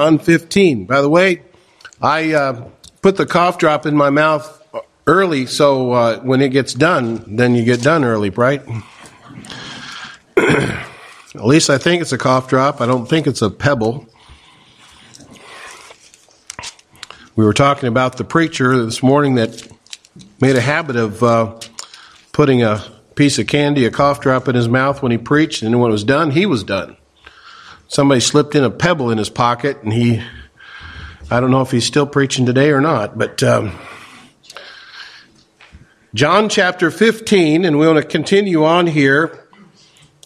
John 15. By the way, I uh, put the cough drop in my mouth early, so uh, when it gets done, then you get done early, right? At least I think it's a cough drop. I don't think it's a pebble. We were talking about the preacher this morning that made a habit of uh, putting a piece of candy, a cough drop in his mouth when he preached, and when it was done, he was done somebody slipped in a pebble in his pocket, and he, I don't know if he's still preaching today or not, but um, John chapter 15, and we want to continue on here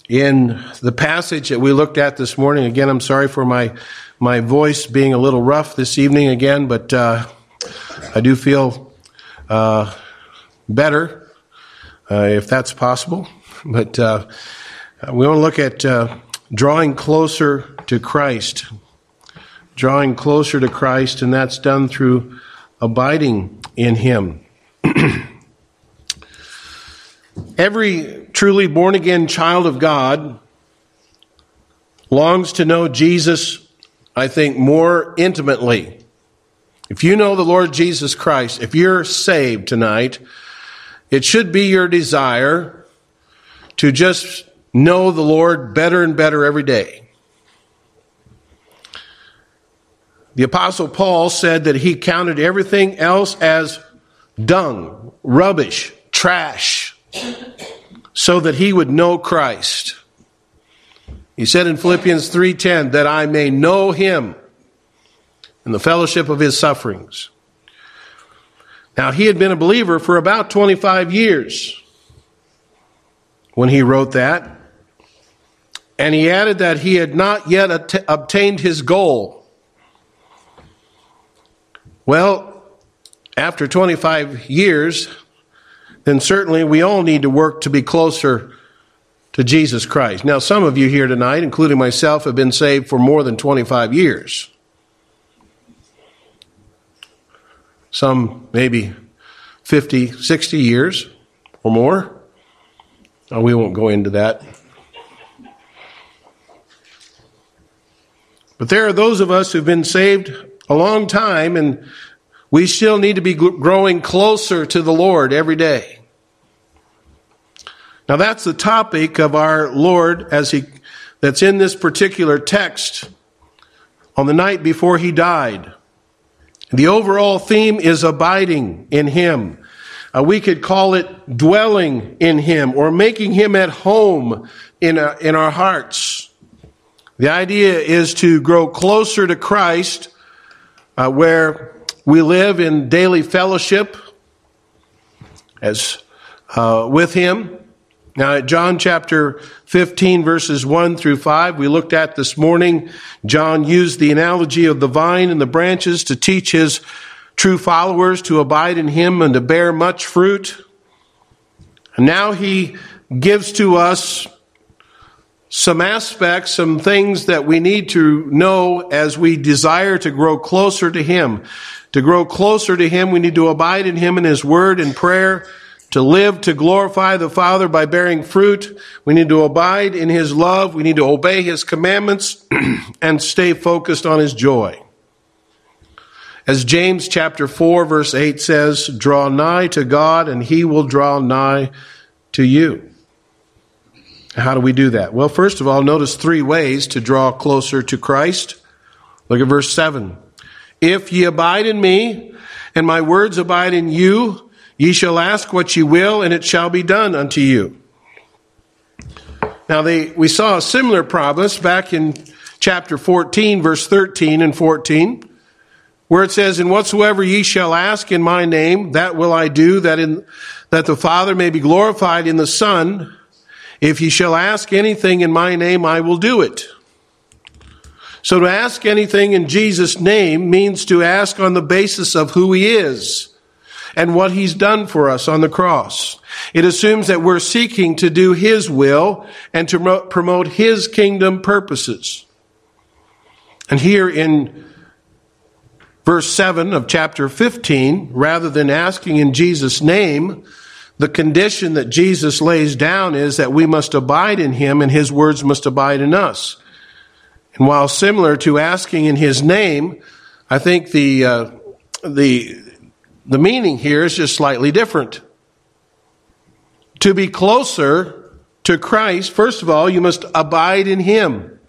in the passage that we looked at this morning. Again, I'm sorry for my my voice being a little rough this evening again, but uh, I do feel uh, better uh, if that's possible. But uh, we want to look at uh, drawing closer to Christ. Drawing closer to Christ, and that's done through abiding in Him. Every truly born again child of God longs to know Jesus, I think, more intimately. If you know the Lord Jesus Christ, if you're saved tonight, it should be your desire to just know the Lord better and better every day. The Apostle Paul said that he counted everything else as dung, rubbish, trash, so that he would know Christ. He said in Philippians 3:10 that I may know him in the fellowship of his sufferings. Now he had been a believer for about 25 years when he wrote that. And he added that he had not yet at- obtained his goal. Well, after 25 years, then certainly we all need to work to be closer to Jesus Christ. Now, some of you here tonight, including myself, have been saved for more than 25 years. Some maybe 50, 60 years or more. Oh, we won't go into that. But there are those of us who've been saved a long time and we still need to be growing closer to the Lord every day. Now that's the topic of our Lord as he, that's in this particular text on the night before he died. The overall theme is abiding in him. Uh, we could call it dwelling in him or making him at home in, uh, in our hearts. The idea is to grow closer to Christ, uh, where we live in daily fellowship as uh, with Him. Now, at John chapter 15, verses 1 through 5, we looked at this morning, John used the analogy of the vine and the branches to teach his true followers to abide in him and to bear much fruit. And now he gives to us some aspects, some things that we need to know as we desire to grow closer to Him. To grow closer to Him, we need to abide in Him in His Word and prayer. To live to glorify the Father by bearing fruit, we need to abide in His love. We need to obey His commandments and stay focused on His joy. As James chapter 4 verse 8 says, draw nigh to God and He will draw nigh to you. How do we do that? Well, first of all, notice three ways to draw closer to Christ. Look at verse 7. If ye abide in me, and my words abide in you, ye shall ask what ye will, and it shall be done unto you. Now, they, we saw a similar promise back in chapter 14, verse 13 and 14, where it says, And whatsoever ye shall ask in my name, that will I do, that, in, that the Father may be glorified in the Son. If ye shall ask anything in my name, I will do it. So to ask anything in Jesus' name means to ask on the basis of who he is and what he's done for us on the cross. It assumes that we're seeking to do his will and to promote his kingdom purposes. And here in verse 7 of chapter 15, rather than asking in Jesus' name, the condition that Jesus lays down is that we must abide in him and his words must abide in us. And while similar to asking in his name, I think the, uh, the, the meaning here is just slightly different. To be closer to Christ, first of all, you must abide in him.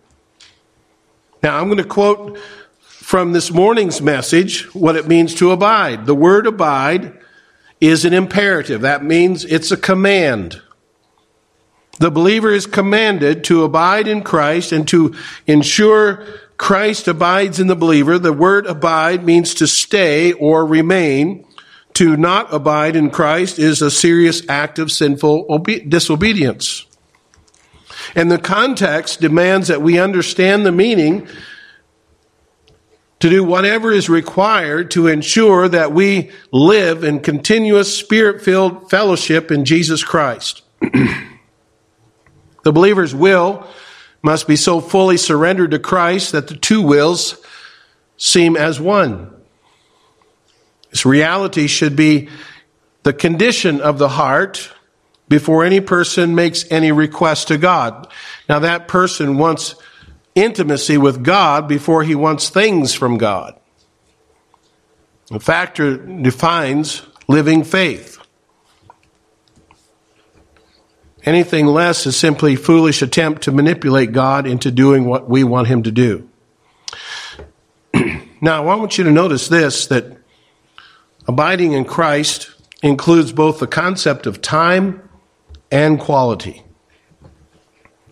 Now, I'm going to quote from this morning's message what it means to abide. The word abide is an imperative. That means it's a command. The believer is commanded to abide in Christ and to ensure Christ abides in the believer. The word abide means to stay or remain. To not abide in Christ is a serious act of sinful disobedience. And the context demands that we understand the meaning to do whatever is required to ensure that we live in continuous spirit filled fellowship in Jesus Christ. The believer's will must be so fully surrendered to Christ that the two wills seem as one. This reality should be the condition of the heart before any person makes any request to God. Now, that person wants intimacy with God before he wants things from God. The factor defines living faith. Anything less is simply foolish attempt to manipulate God into doing what we want him to do. now, I want you to notice this that abiding in Christ includes both the concept of time and quality.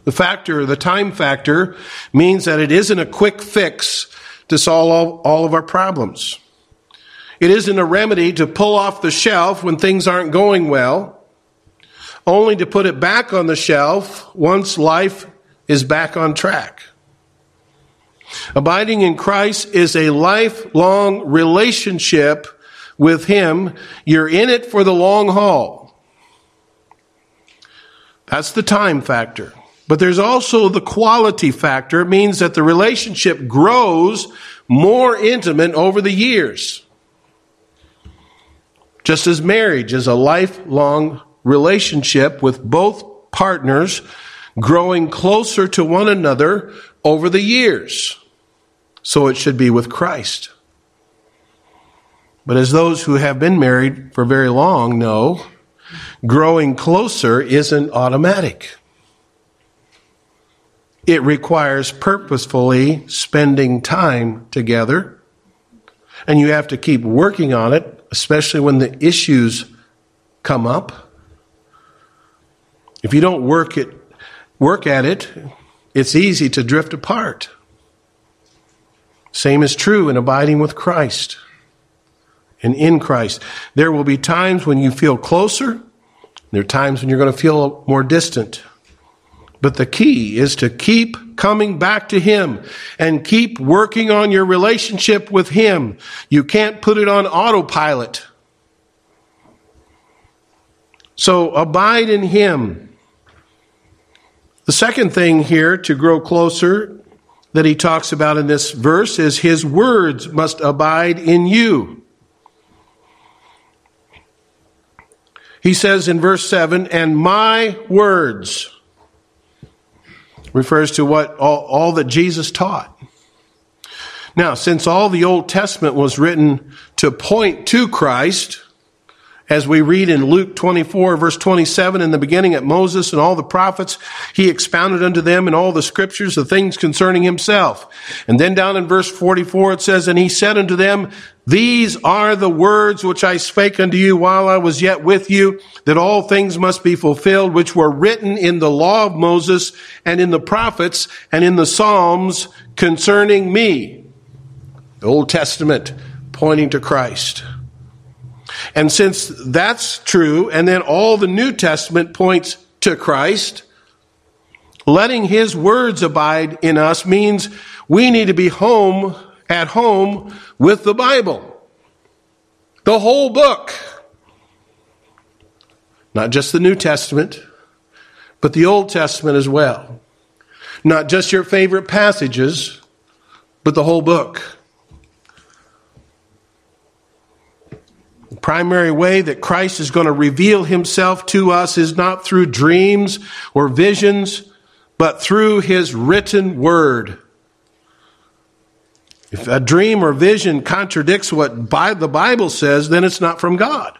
The factor, the time factor, means that it isn't a quick fix to solve all, of our problems. It isn't a remedy to pull off the shelf when things aren't going well only to put it back on the shelf once life is back on track. Abiding in Christ is a lifelong relationship with Him. You're in it for the long haul. That's the time factor. But there's also the quality factor. It means that the relationship grows more intimate over the years. Just as marriage is a lifelong relationship with both partners growing closer to one another over the years. So it should be with Christ. But as those who have been married for very long know, growing closer isn't automatic. It requires purposefully spending time together. And you have to keep working on it, especially when the issues come up. If you don't work it, work at it, it's easy to drift apart. Same is true in abiding with Christ and in Christ. There will be times when you feel closer. There are times when you're going to feel more distant. But the key is to keep coming back to Him and keep working on your relationship with Him. You can't put it on autopilot. So abide in Him. The second thing here to grow closer that he talks about in this verse is his words must abide in you. He says in verse 7, and my words refers to what all, all that Jesus taught. Now, since all the Old Testament was written to point to Christ, as we read in Luke 24 verse 27 in the beginning at Moses and all the prophets, he expounded unto them in all the scriptures the things concerning himself. And then down in verse 44 it says, And he said unto them, These are the words which I spake unto you while I was yet with you, that all things must be fulfilled which were written in the law of Moses and in the prophets and in the Psalms concerning me. The Old Testament pointing to Christ. And since that's true, and then all the New Testament points to Christ, letting his words abide in us means we need to be home, at home with the Bible. The whole book. Not just the New Testament, but the Old Testament as well. Not just your favorite passages, but the whole book. The primary way that Christ is going to reveal himself to us is not through dreams or visions, but through his written word. If a dream or vision contradicts what the Bible says, then it's not from God.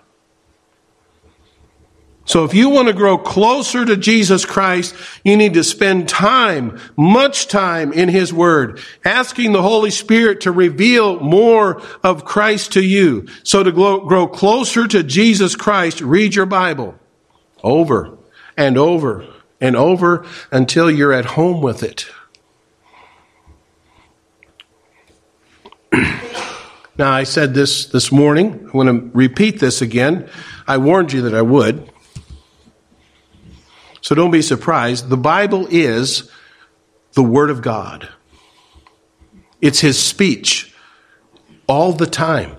So if you want to grow closer to Jesus Christ, you need to spend time, much time in His Word, asking the Holy Spirit to reveal more of Christ to you. So to grow closer to Jesus Christ, read your Bible over and over and over until you're at home with it. now, I said this this morning. I want to repeat this again. I warned you that I would. So don't be surprised. The Bible is the Word of God, it's His speech all the time.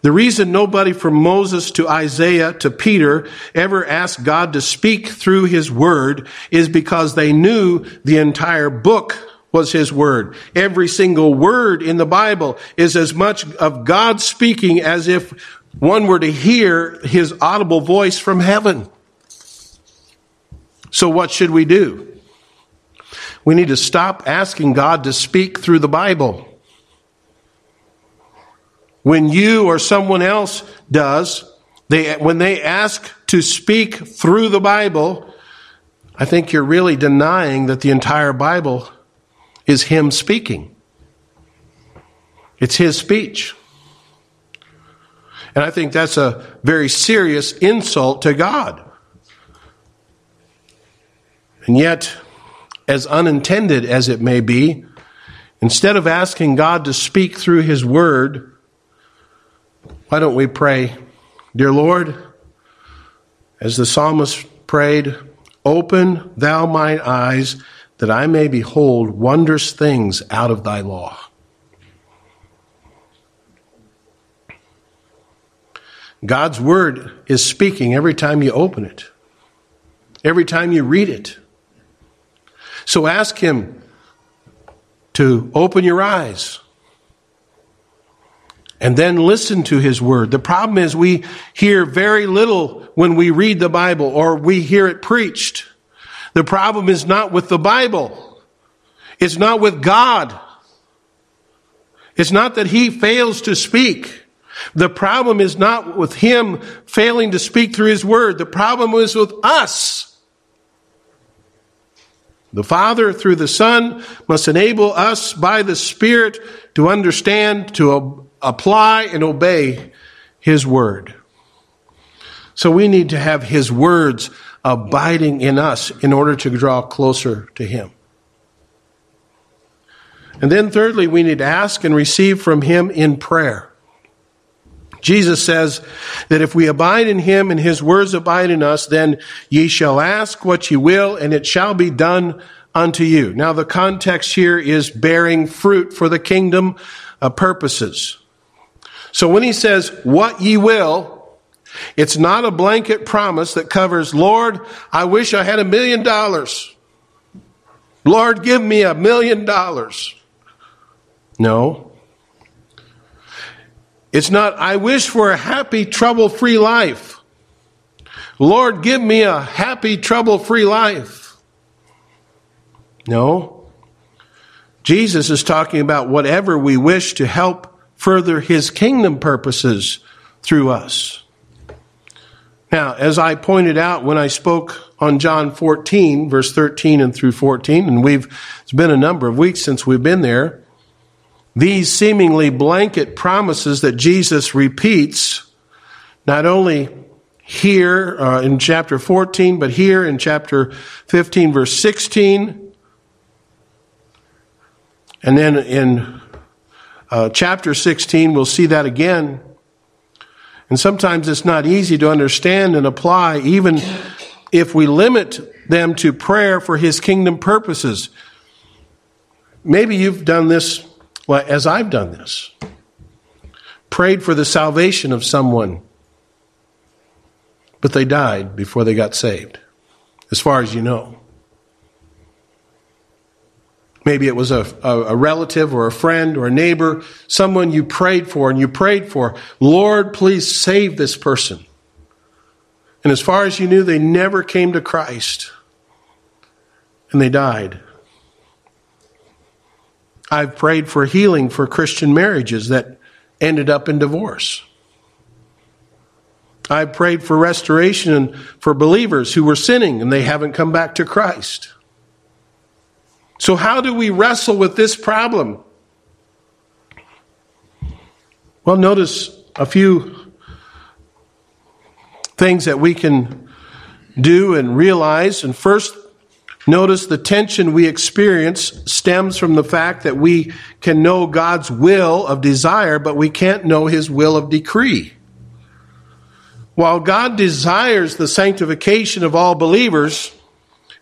The reason nobody from Moses to Isaiah to Peter ever asked God to speak through His Word is because they knew the entire book was His Word. Every single word in the Bible is as much of God speaking as if one were to hear His audible voice from heaven. So, what should we do? We need to stop asking God to speak through the Bible. When you or someone else does, they, when they ask to speak through the Bible, I think you're really denying that the entire Bible is Him speaking. It's His speech. And I think that's a very serious insult to God. And yet, as unintended as it may be, instead of asking God to speak through His Word, why don't we pray, Dear Lord, as the psalmist prayed, Open thou mine eyes that I may behold wondrous things out of thy law. God's word is speaking every time you open it, every time you read it. So ask Him to open your eyes and then listen to His Word. The problem is we hear very little when we read the Bible or we hear it preached. The problem is not with the Bible. It's not with God. It's not that He fails to speak. The problem is not with Him failing to speak through His Word. The problem is with us. The Father, through the Son, must enable us by the Spirit to understand, to apply, and obey His Word. So we need to have His words abiding in us in order to draw closer to Him. And then, thirdly, we need to ask and receive from Him in prayer. Jesus says that if we abide in him and his words abide in us, then ye shall ask what ye will, and it shall be done unto you. Now, the context here is bearing fruit for the kingdom uh, purposes. So when he says, what ye will, it's not a blanket promise that covers, Lord, I wish I had a million dollars. Lord, give me a million dollars. No. It's not, I wish for a happy, trouble free life. Lord, give me a happy, trouble free life. No. Jesus is talking about whatever we wish to help further his kingdom purposes through us. Now, as I pointed out when I spoke on John 14, verse 13 and through 14, and we've, it's been a number of weeks since we've been there, these seemingly blanket promises that Jesus repeats, not only here uh, in chapter 14, but here in chapter 15, verse 16, and then in uh, chapter 16, we'll see that again. And sometimes it's not easy to understand and apply, even if we limit them to prayer for his kingdom purposes. Maybe you've done this well, as I've done this, prayed for the salvation of someone, but they died before they got saved, as far as you know. Maybe it was a, a, relative or a friend or a neighbor, someone you prayed for and you prayed for, Lord, please save this person. And as far as you knew, they never came to Christ and they died. I've prayed for healing for Christian marriages that ended up in divorce. I've prayed for restoration for believers who were sinning and they haven't come back to Christ. So, how do we wrestle with this problem? Well, notice a few things that we can do and realize. And first, notice the tension we experience stems from the fact that we can know God's will of desire, but we can't know his will of decree. While God desires the sanctification of all believers,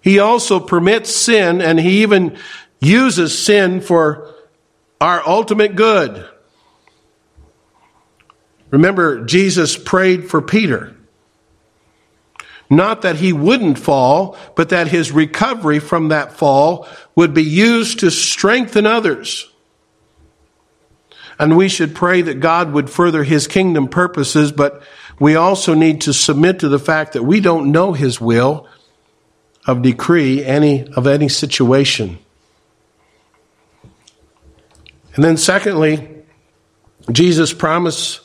he also permits sin and he even uses sin for our ultimate good. Remember, Jesus prayed for Peter. Not that he wouldn't fall, but that his recovery from that fall would be used to strengthen others. And we should pray that God would further his kingdom purposes, but we also need to submit to the fact that we don't know his will of decree any of any situation. And then secondly, Jesus' promise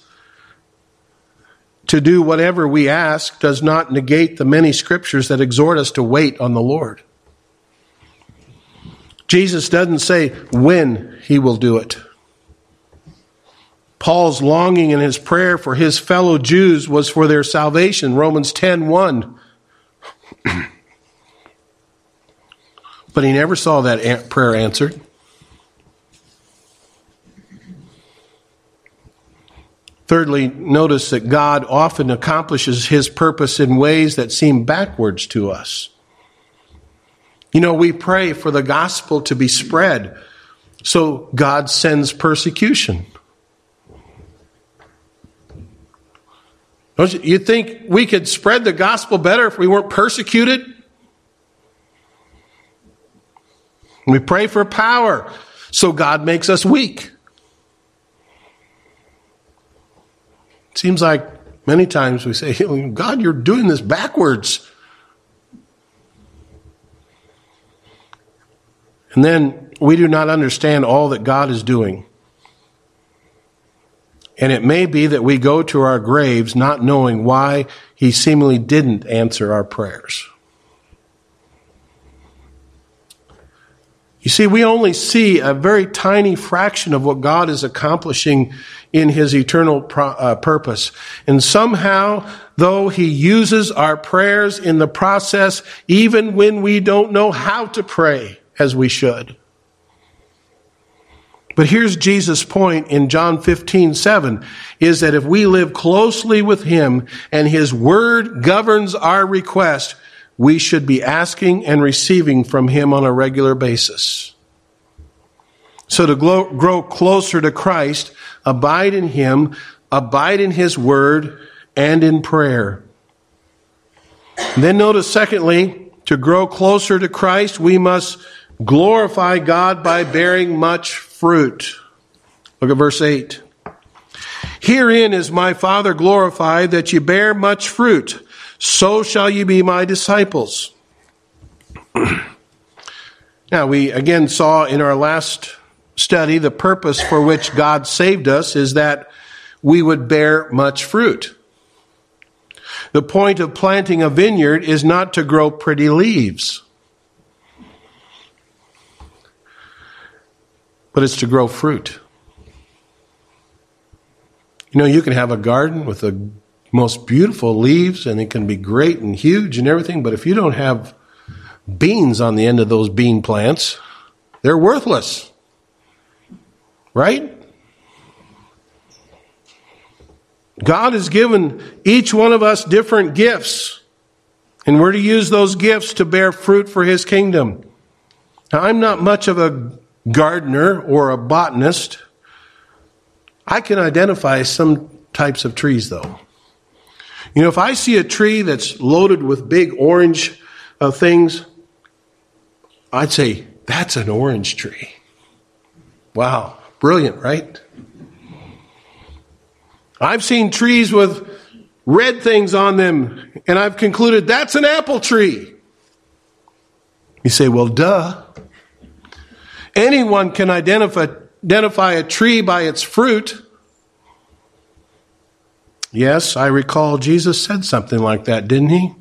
to do whatever we ask does not negate the many scriptures that exhort us to wait on the Lord. Jesus doesn't say when he will do it. Paul's longing in his prayer for his fellow Jews was for their salvation, Romans 10 1. but he never saw that prayer answered. Thirdly, notice that God often accomplishes his purpose in ways that seem backwards to us. You know, we pray for the gospel to be spread, so God sends persecution. Don't you, think we could spread the gospel better if we weren't persecuted? We pray for power, so God makes us weak. Seems like many times we say, oh, God, you're doing this backwards. And then we do not understand all that God is doing. And it may be that we go to our graves not knowing why He seemingly didn't answer our prayers. You see, we only see a very tiny fraction of what God is accomplishing in his eternal pro- uh, purpose. And somehow, though he uses our prayers in the process, even when we don't know how to pray as we should. But here's Jesus' point in John 15, 7, is that if we live closely with him and his word governs our request, we should be asking and receiving from Him on a regular basis. So to grow closer to Christ, abide in Him, abide in His Word, and in prayer. And then notice, secondly, to grow closer to Christ, we must glorify God by bearing much fruit. Look at verse 8. Herein is my Father glorified that you bear much fruit so shall you be my disciples. now, we again saw in our last study the purpose for which God saved us is that we would bear much fruit. The point of planting a vineyard is not to grow pretty leaves, but it's to grow fruit. You know, you can have a garden with the most beautiful leaves and it can be great and huge and everything, but if you don't have beans on the end of those bean plants, they're worthless. Right? God has given each one of us different gifts, and we're to use those gifts to bear fruit for His kingdom. Now, I'm not much of a gardener or a botanist. I can identify some types of trees, though. You know, if I see a tree that's loaded with big orange uh, things, I'd say, that's an orange tree. Wow, brilliant, right? I've seen trees with red things on them, and I've concluded that's an apple tree. You say, well, duh. Anyone can identify, identify a tree by its fruit. Yes, I recall Jesus said something like that, didn't he?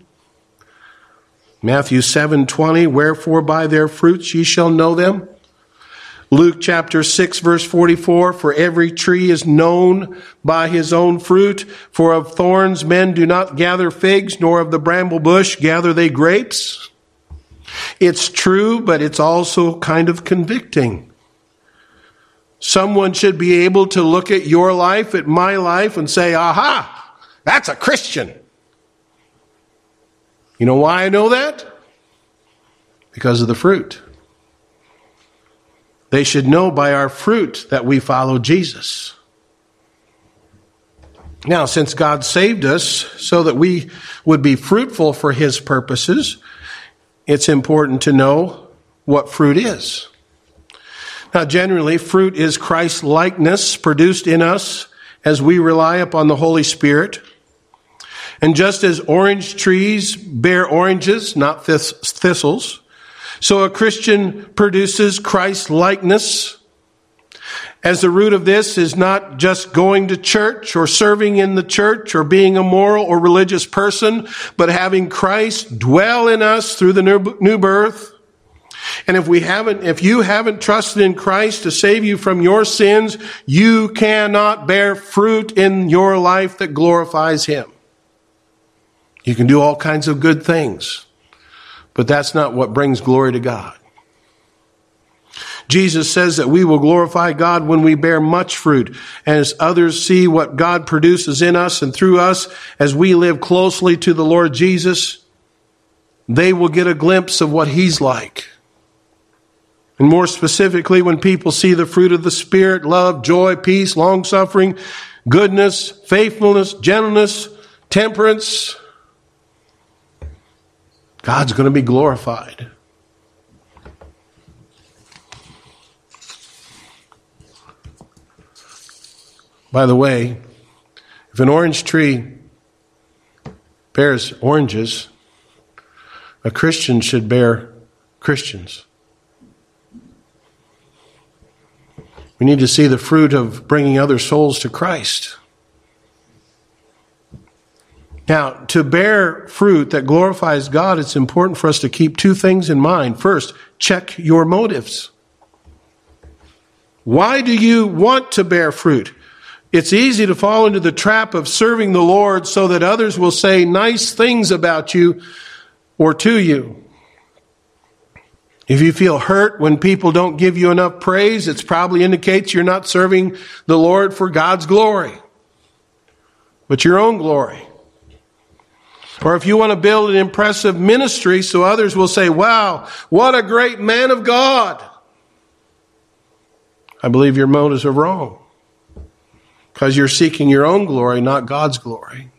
Matthew 7:20 Wherefore by their fruits ye shall know them. Luke chapter 6 verse 44 For every tree is known by his own fruit for of thorns men do not gather figs nor of the bramble bush gather they grapes. It's true but it's also kind of convicting. Someone should be able to look at your life, at my life, and say, aha, that's a Christian. You know why I know that? Because of the fruit. They should know by our fruit that we follow Jesus. Now, since God saved us so that we would be fruitful for His purposes, it's important to know what fruit is. Now, generally, fruit is Christ likeness produced in us as we rely upon the Holy Spirit. And just as orange trees bear oranges, not thistles, so a Christian produces Christ likeness. As the root of this is not just going to church or serving in the church or being a moral or religious person, but having Christ dwell in us through the new birth and if we haven't, if you haven't trusted in Christ to save you from your sins, you cannot bear fruit in your life that glorifies Him. You can do all kinds of good things, but that's not what brings glory to God. Jesus says that we will glorify God when we bear much fruit. And as others see what God produces in us and through us as we live closely to the Lord Jesus, they will get a glimpse of what He's like. And more specifically, when people see the fruit of the Spirit, love, joy, peace, long suffering, goodness, faithfulness, gentleness, temperance, God's going to be glorified. By the way, if an orange tree bears oranges, a Christian should bear Christians. We need to see the fruit of bringing other souls to Christ. Now, to bear fruit that glorifies God, it's important for us to keep two things in mind. First, check your motives. Why do you want to bear fruit? It's easy to fall into the trap of serving the Lord so that others will say nice things about you or to you. If you feel hurt when people don't give you enough praise, it probably indicates you're not serving the Lord for God's glory, but your own glory. Or if you want to build an impressive ministry so others will say, wow, what a great man of God. I believe your motives are wrong because you're seeking your own glory, not God's glory.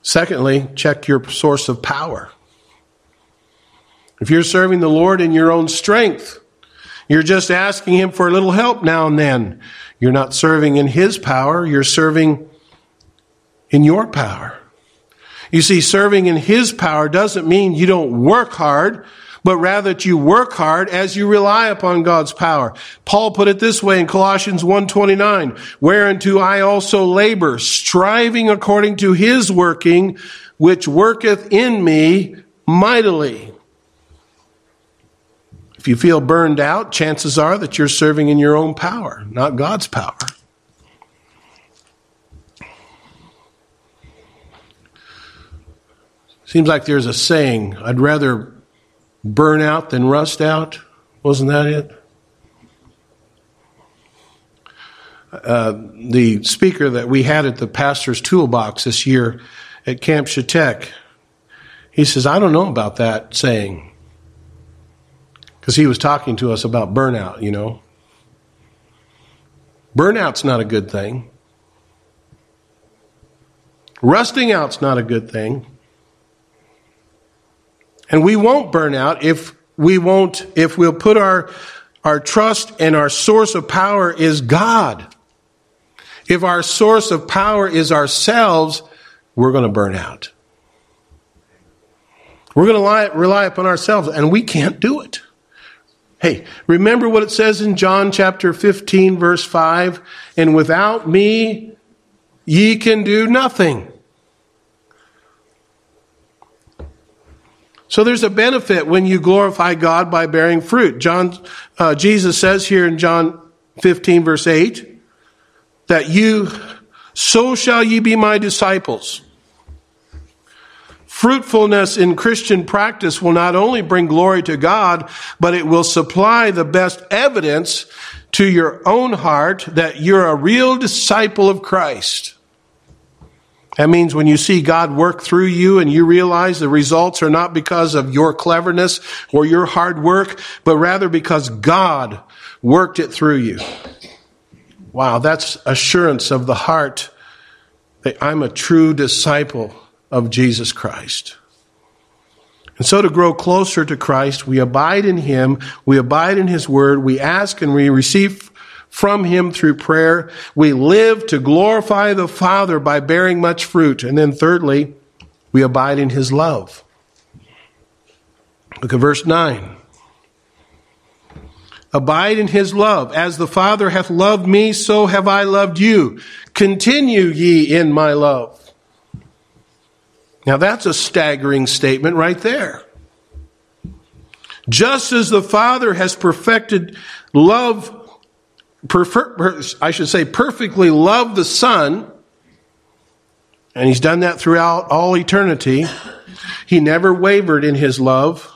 Secondly, check your source of power. If you're serving the Lord in your own strength, you're just asking Him for a little help now and then. You're not serving in His power, you're serving in your power. You see, serving in His power doesn't mean you don't work hard, but rather that you work hard as you rely upon God's power. Paul put it this way in Colossians 1.29, whereunto I also labor, striving according to His working, which worketh in me mightily. If you feel burned out, chances are that you're serving in your own power, not God's power. Seems like there's a saying I'd rather burn out than rust out. Wasn't that it? Uh, the speaker that we had at the pastor's toolbox this year at Camp Shetek, he says, I don't know about that saying because he was talking to us about burnout, you know. Burnout's not a good thing. Rusting out's not a good thing. And we won't burn out if we won't, if we'll put our, our trust and our source of power is God. If our source of power is ourselves, we're going to burn out. We're going to rely, rely upon ourselves, and we can't do it. Hey, remember what it says in John chapter 15, verse 5? And without me, ye can do nothing. So there's a benefit when you glorify God by bearing fruit. John, uh, Jesus says here in John 15 verse 8 that you, so shall ye be my disciples. Fruitfulness in Christian practice will not only bring glory to God, but it will supply the best evidence to your own heart that you're a real disciple of Christ. That means when you see God work through you and you realize the results are not because of your cleverness or your hard work, but rather because God worked it through you. Wow, that's assurance of the heart that I'm a true disciple of Jesus Christ. And so to grow closer to Christ, we abide in Him, we abide in His Word, we ask and we receive from Him through prayer. We live to glorify the Father by bearing much fruit. And then thirdly, we abide in His love. Look at verse 9. Abide in his love. As the Father hath loved me, so have I loved you. Continue ye in my love. Now that's a staggering statement right there. Just as the Father has perfected love prefer, I should say, perfectly loved the Son, and He's done that throughout all eternity. He never wavered in His love.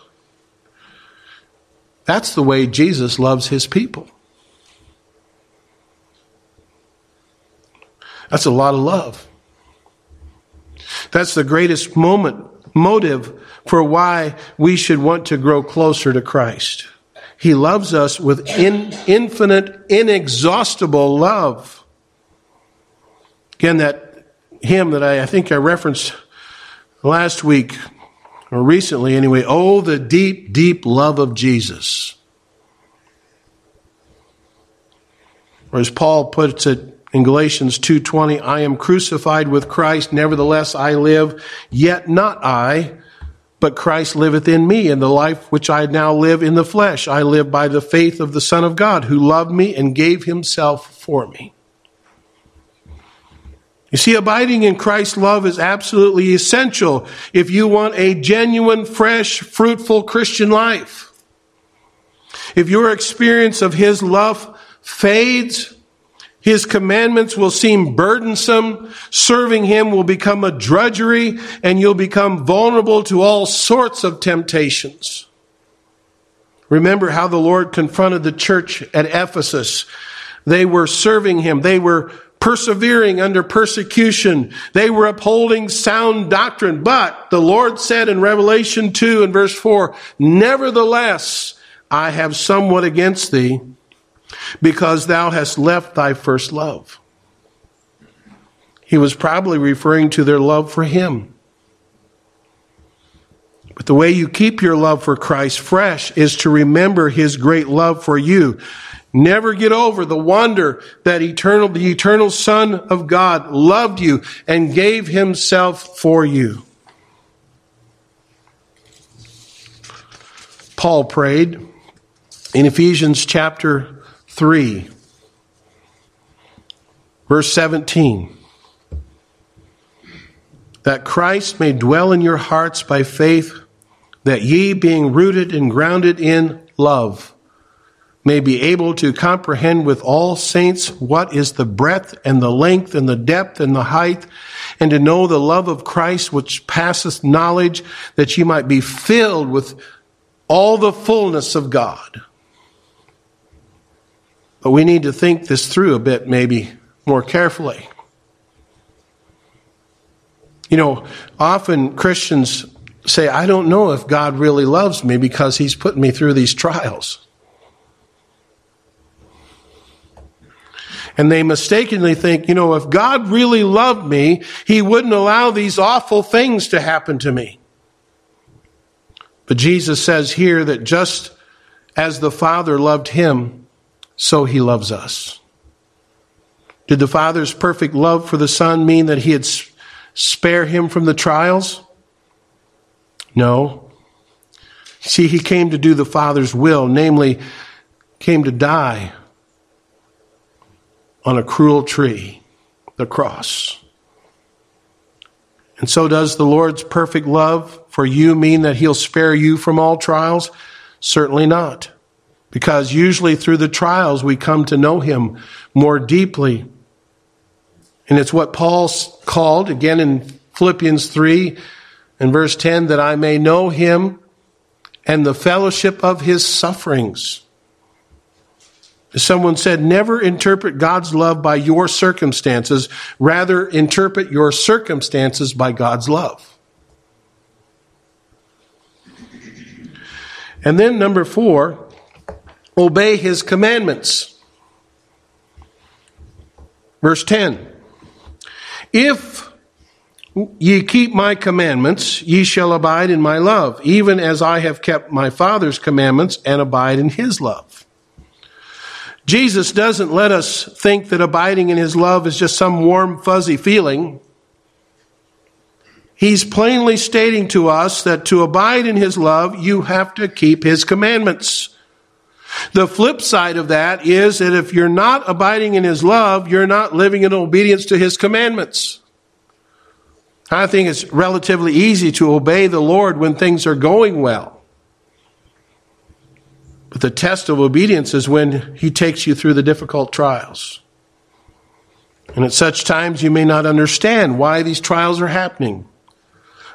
That's the way Jesus loves His people. That's a lot of love. That's the greatest moment, motive for why we should want to grow closer to Christ. He loves us with in, infinite, inexhaustible love. Again, that hymn that I, I think I referenced last week, or recently anyway, oh, the deep, deep love of Jesus. Or as Paul puts it in Galatians 2:20, I am crucified with Christ, nevertheless I live, yet not I, but Christ liveth in me, and the life which I now live in the flesh, I live by the faith of the Son of God, who loved me and gave himself for me. You see, abiding in Christ's love is absolutely essential if you want a genuine, fresh, fruitful Christian life. If your experience of His love fades, his commandments will seem burdensome. Serving Him will become a drudgery and you'll become vulnerable to all sorts of temptations. Remember how the Lord confronted the church at Ephesus. They were serving Him. They were persevering under persecution. They were upholding sound doctrine. But the Lord said in Revelation 2 and verse 4, Nevertheless, I have somewhat against thee because thou hast left thy first love. He was probably referring to their love for him. But the way you keep your love for Christ fresh is to remember his great love for you. Never get over the wonder that eternal, the eternal Son of God loved you and gave himself for you. Paul prayed in Ephesians chapter 3, verse 17. That Christ may dwell in your hearts by faith, that ye, being rooted and grounded in love, may be able to comprehend with all saints what is the breadth and the length and the depth and the height, and to know the love of Christ which passeth knowledge, that ye might be filled with all the fullness of God. But we need to think this through a bit, maybe more carefully. You know, often Christians say, I don't know if God really loves me because he's putting me through these trials. And they mistakenly think, you know, if God really loved me, he wouldn't allow these awful things to happen to me. But Jesus says here that just as the Father loved him, so he loves us. Did the Father's perfect love for the Son mean that he had spare him from the trials? No. See, he came to do the Father's will, namely, came to die on a cruel tree, the cross. And so does the Lord's perfect love for you mean that he'll spare you from all trials? Certainly not. Because usually through the trials we come to know him more deeply. And it's what Paul called again in Philippians 3 and verse 10 that I may know him and the fellowship of his sufferings. Someone said, never interpret God's love by your circumstances. Rather, interpret your circumstances by God's love. And then number four, obey his commandments. Verse 10. If ye keep my commandments, ye shall abide in my love, even as I have kept my Father's commandments and abide in his love. Jesus doesn't let us think that abiding in his love is just some warm, fuzzy feeling. He's plainly stating to us that to abide in his love, you have to keep his commandments. The flip side of that is that if you're not abiding in his love, you're not living in obedience to his commandments. I think it's relatively easy to obey the Lord when things are going well. But the test of obedience is when He takes you through the difficult trials. And at such times, you may not understand why these trials are happening.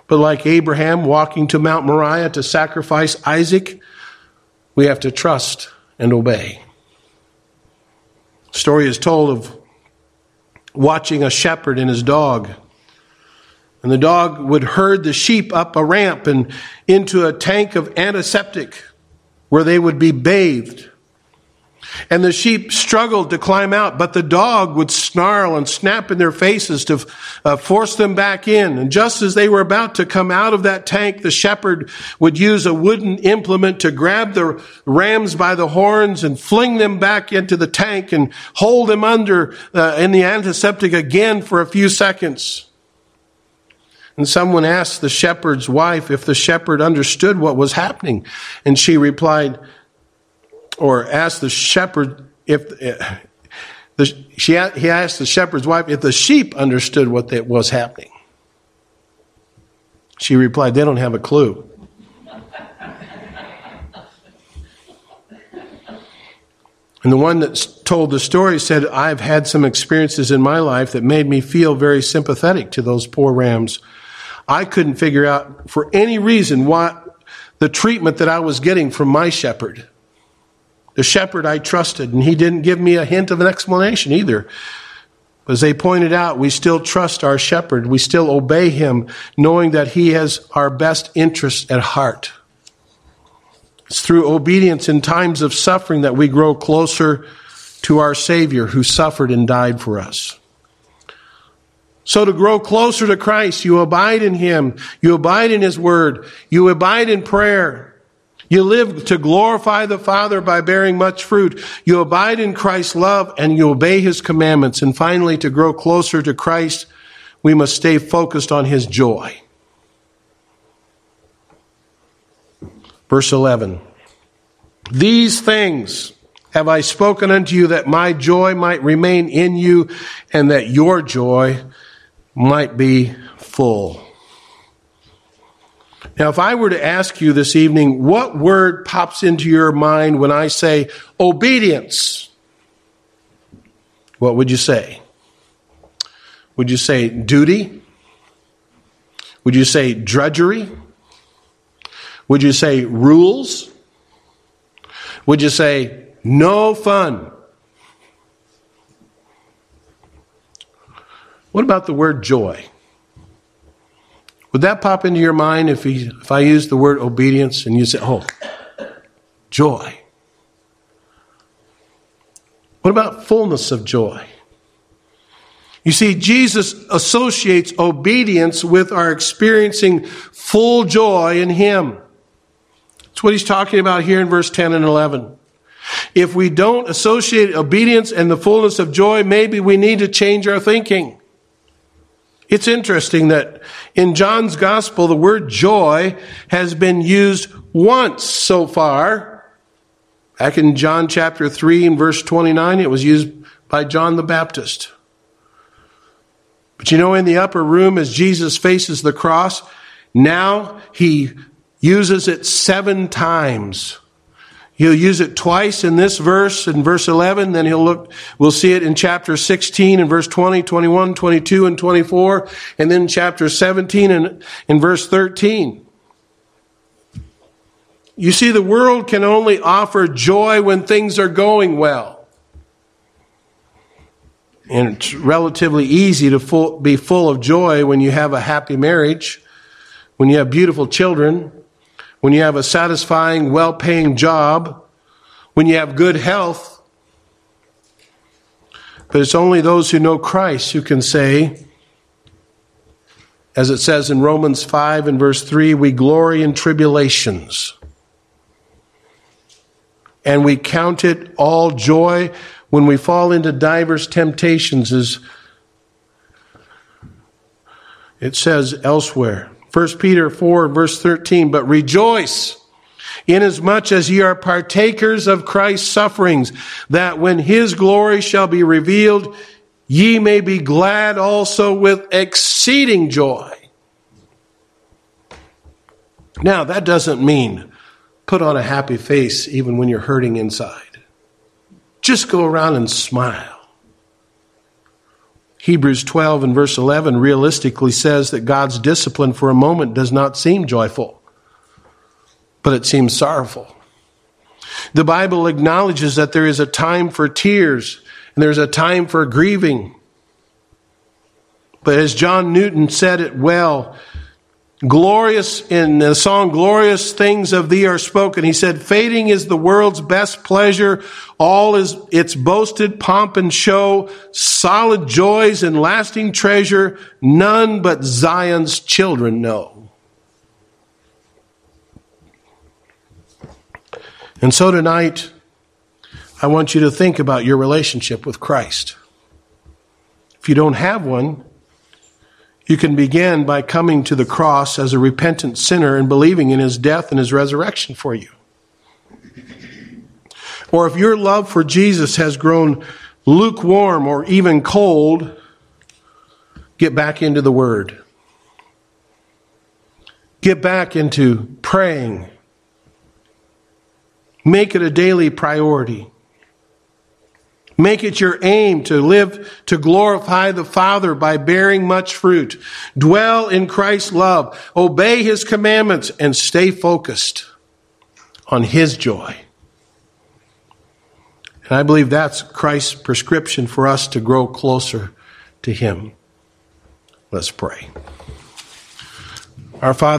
But like Abraham walking to Mount Moriah to sacrifice Isaac, we have to trust and obey. The story is told of watching a shepherd and his dog. And the dog would herd the sheep up a ramp and into a tank of antiseptic where they would be bathed. And the sheep struggled to climb out, but the dog would snarl and snap in their faces to uh, force them back in. And just as they were about to come out of that tank, the shepherd would use a wooden implement to grab the rams by the horns and fling them back into the tank and hold them under uh, in the antiseptic again for a few seconds. And someone asked the shepherd's wife if the shepherd understood what was happening. And she replied, or asked the shepherd if, the, she, he asked the shepherd's wife if the sheep understood what that was happening. She replied, they don't have a clue. And the one that told the story said, I've had some experiences in my life that made me feel very sympathetic to those poor rams I couldn't figure out for any reason why the treatment that I was getting from my shepherd. The shepherd I trusted, and he didn't give me a hint of an explanation either. As they pointed out, we still trust our shepherd. We still obey him, knowing that he has our best interest at heart. It's through obedience in times of suffering that we grow closer to our Savior who suffered and died for us. So to grow closer to Christ, you abide in Him. You abide in His Word. You abide in prayer. You live to glorify the Father by bearing much fruit. You abide in Christ's love and you obey His commandments. And finally, to grow closer to Christ, we must stay focused on His joy. Verse 11. These things have I spoken unto you that my joy might remain in you and that your joy might be full. Now, if I were to ask you this evening, what word pops into your mind when I say obedience? What would you say? Would you say duty? Would you say drudgery? Would you say rules? Would you say no fun? What about the word joy? Would that pop into your mind if, he, if I use the word obedience and you say, oh, joy? What about fullness of joy? You see, Jesus associates obedience with our experiencing full joy in Him. That's what He's talking about here in verse 10 and 11. If we don't associate obedience and the fullness of joy, maybe we need to change our thinking. It's interesting that in John's gospel, the word joy has been used once so far. Back in John chapter 3 and verse 29, it was used by John the Baptist. But you know, in the upper room, as Jesus faces the cross, now he uses it seven times. He'll use it twice in this verse, in verse 11, then he'll look, we'll see it in chapter 16 and verse 20, 21, 22, and 24, and then chapter 17 and in verse 13. You see, the world can only offer joy when things are going well. And it's relatively easy to full, be full of joy when you have a happy marriage, when you have beautiful children, when you have a satisfying, well paying job, when you have good health. But it's only those who know Christ who can say, as it says in Romans 5 and verse 3, we glory in tribulations. And we count it all joy when we fall into divers temptations, as it says elsewhere. 1 Peter 4, verse 13, but rejoice inasmuch as ye are partakers of Christ's sufferings, that when his glory shall be revealed, ye may be glad also with exceeding joy. Now, that doesn't mean put on a happy face even when you're hurting inside. Just go around and smile. Hebrews 12 and verse 11 realistically says that God's discipline for a moment does not seem joyful, but it seems sorrowful. The Bible acknowledges that there is a time for tears and there's a time for grieving. But as John Newton said it well, glorious in the song glorious things of thee are spoken. He said fading is the world's best pleasure. All is its boasted pomp and show solid joys and lasting treasure. None but zion's children know. And so tonight i want you to think about your relationship with christ. If you don't have one you can begin by coming to the cross as a repentant sinner and believing in his death and his resurrection for you. Or if your love for Jesus has grown lukewarm or even cold, get back into the Word. Get back into praying. Make it a daily priority. Make it your aim to live to glorify the Father by bearing much fruit. Dwell in Christ's love. Obey His commandments and stay focused on His joy. And I believe that's Christ's prescription for us to grow closer to Him. Let's pray. Our Father,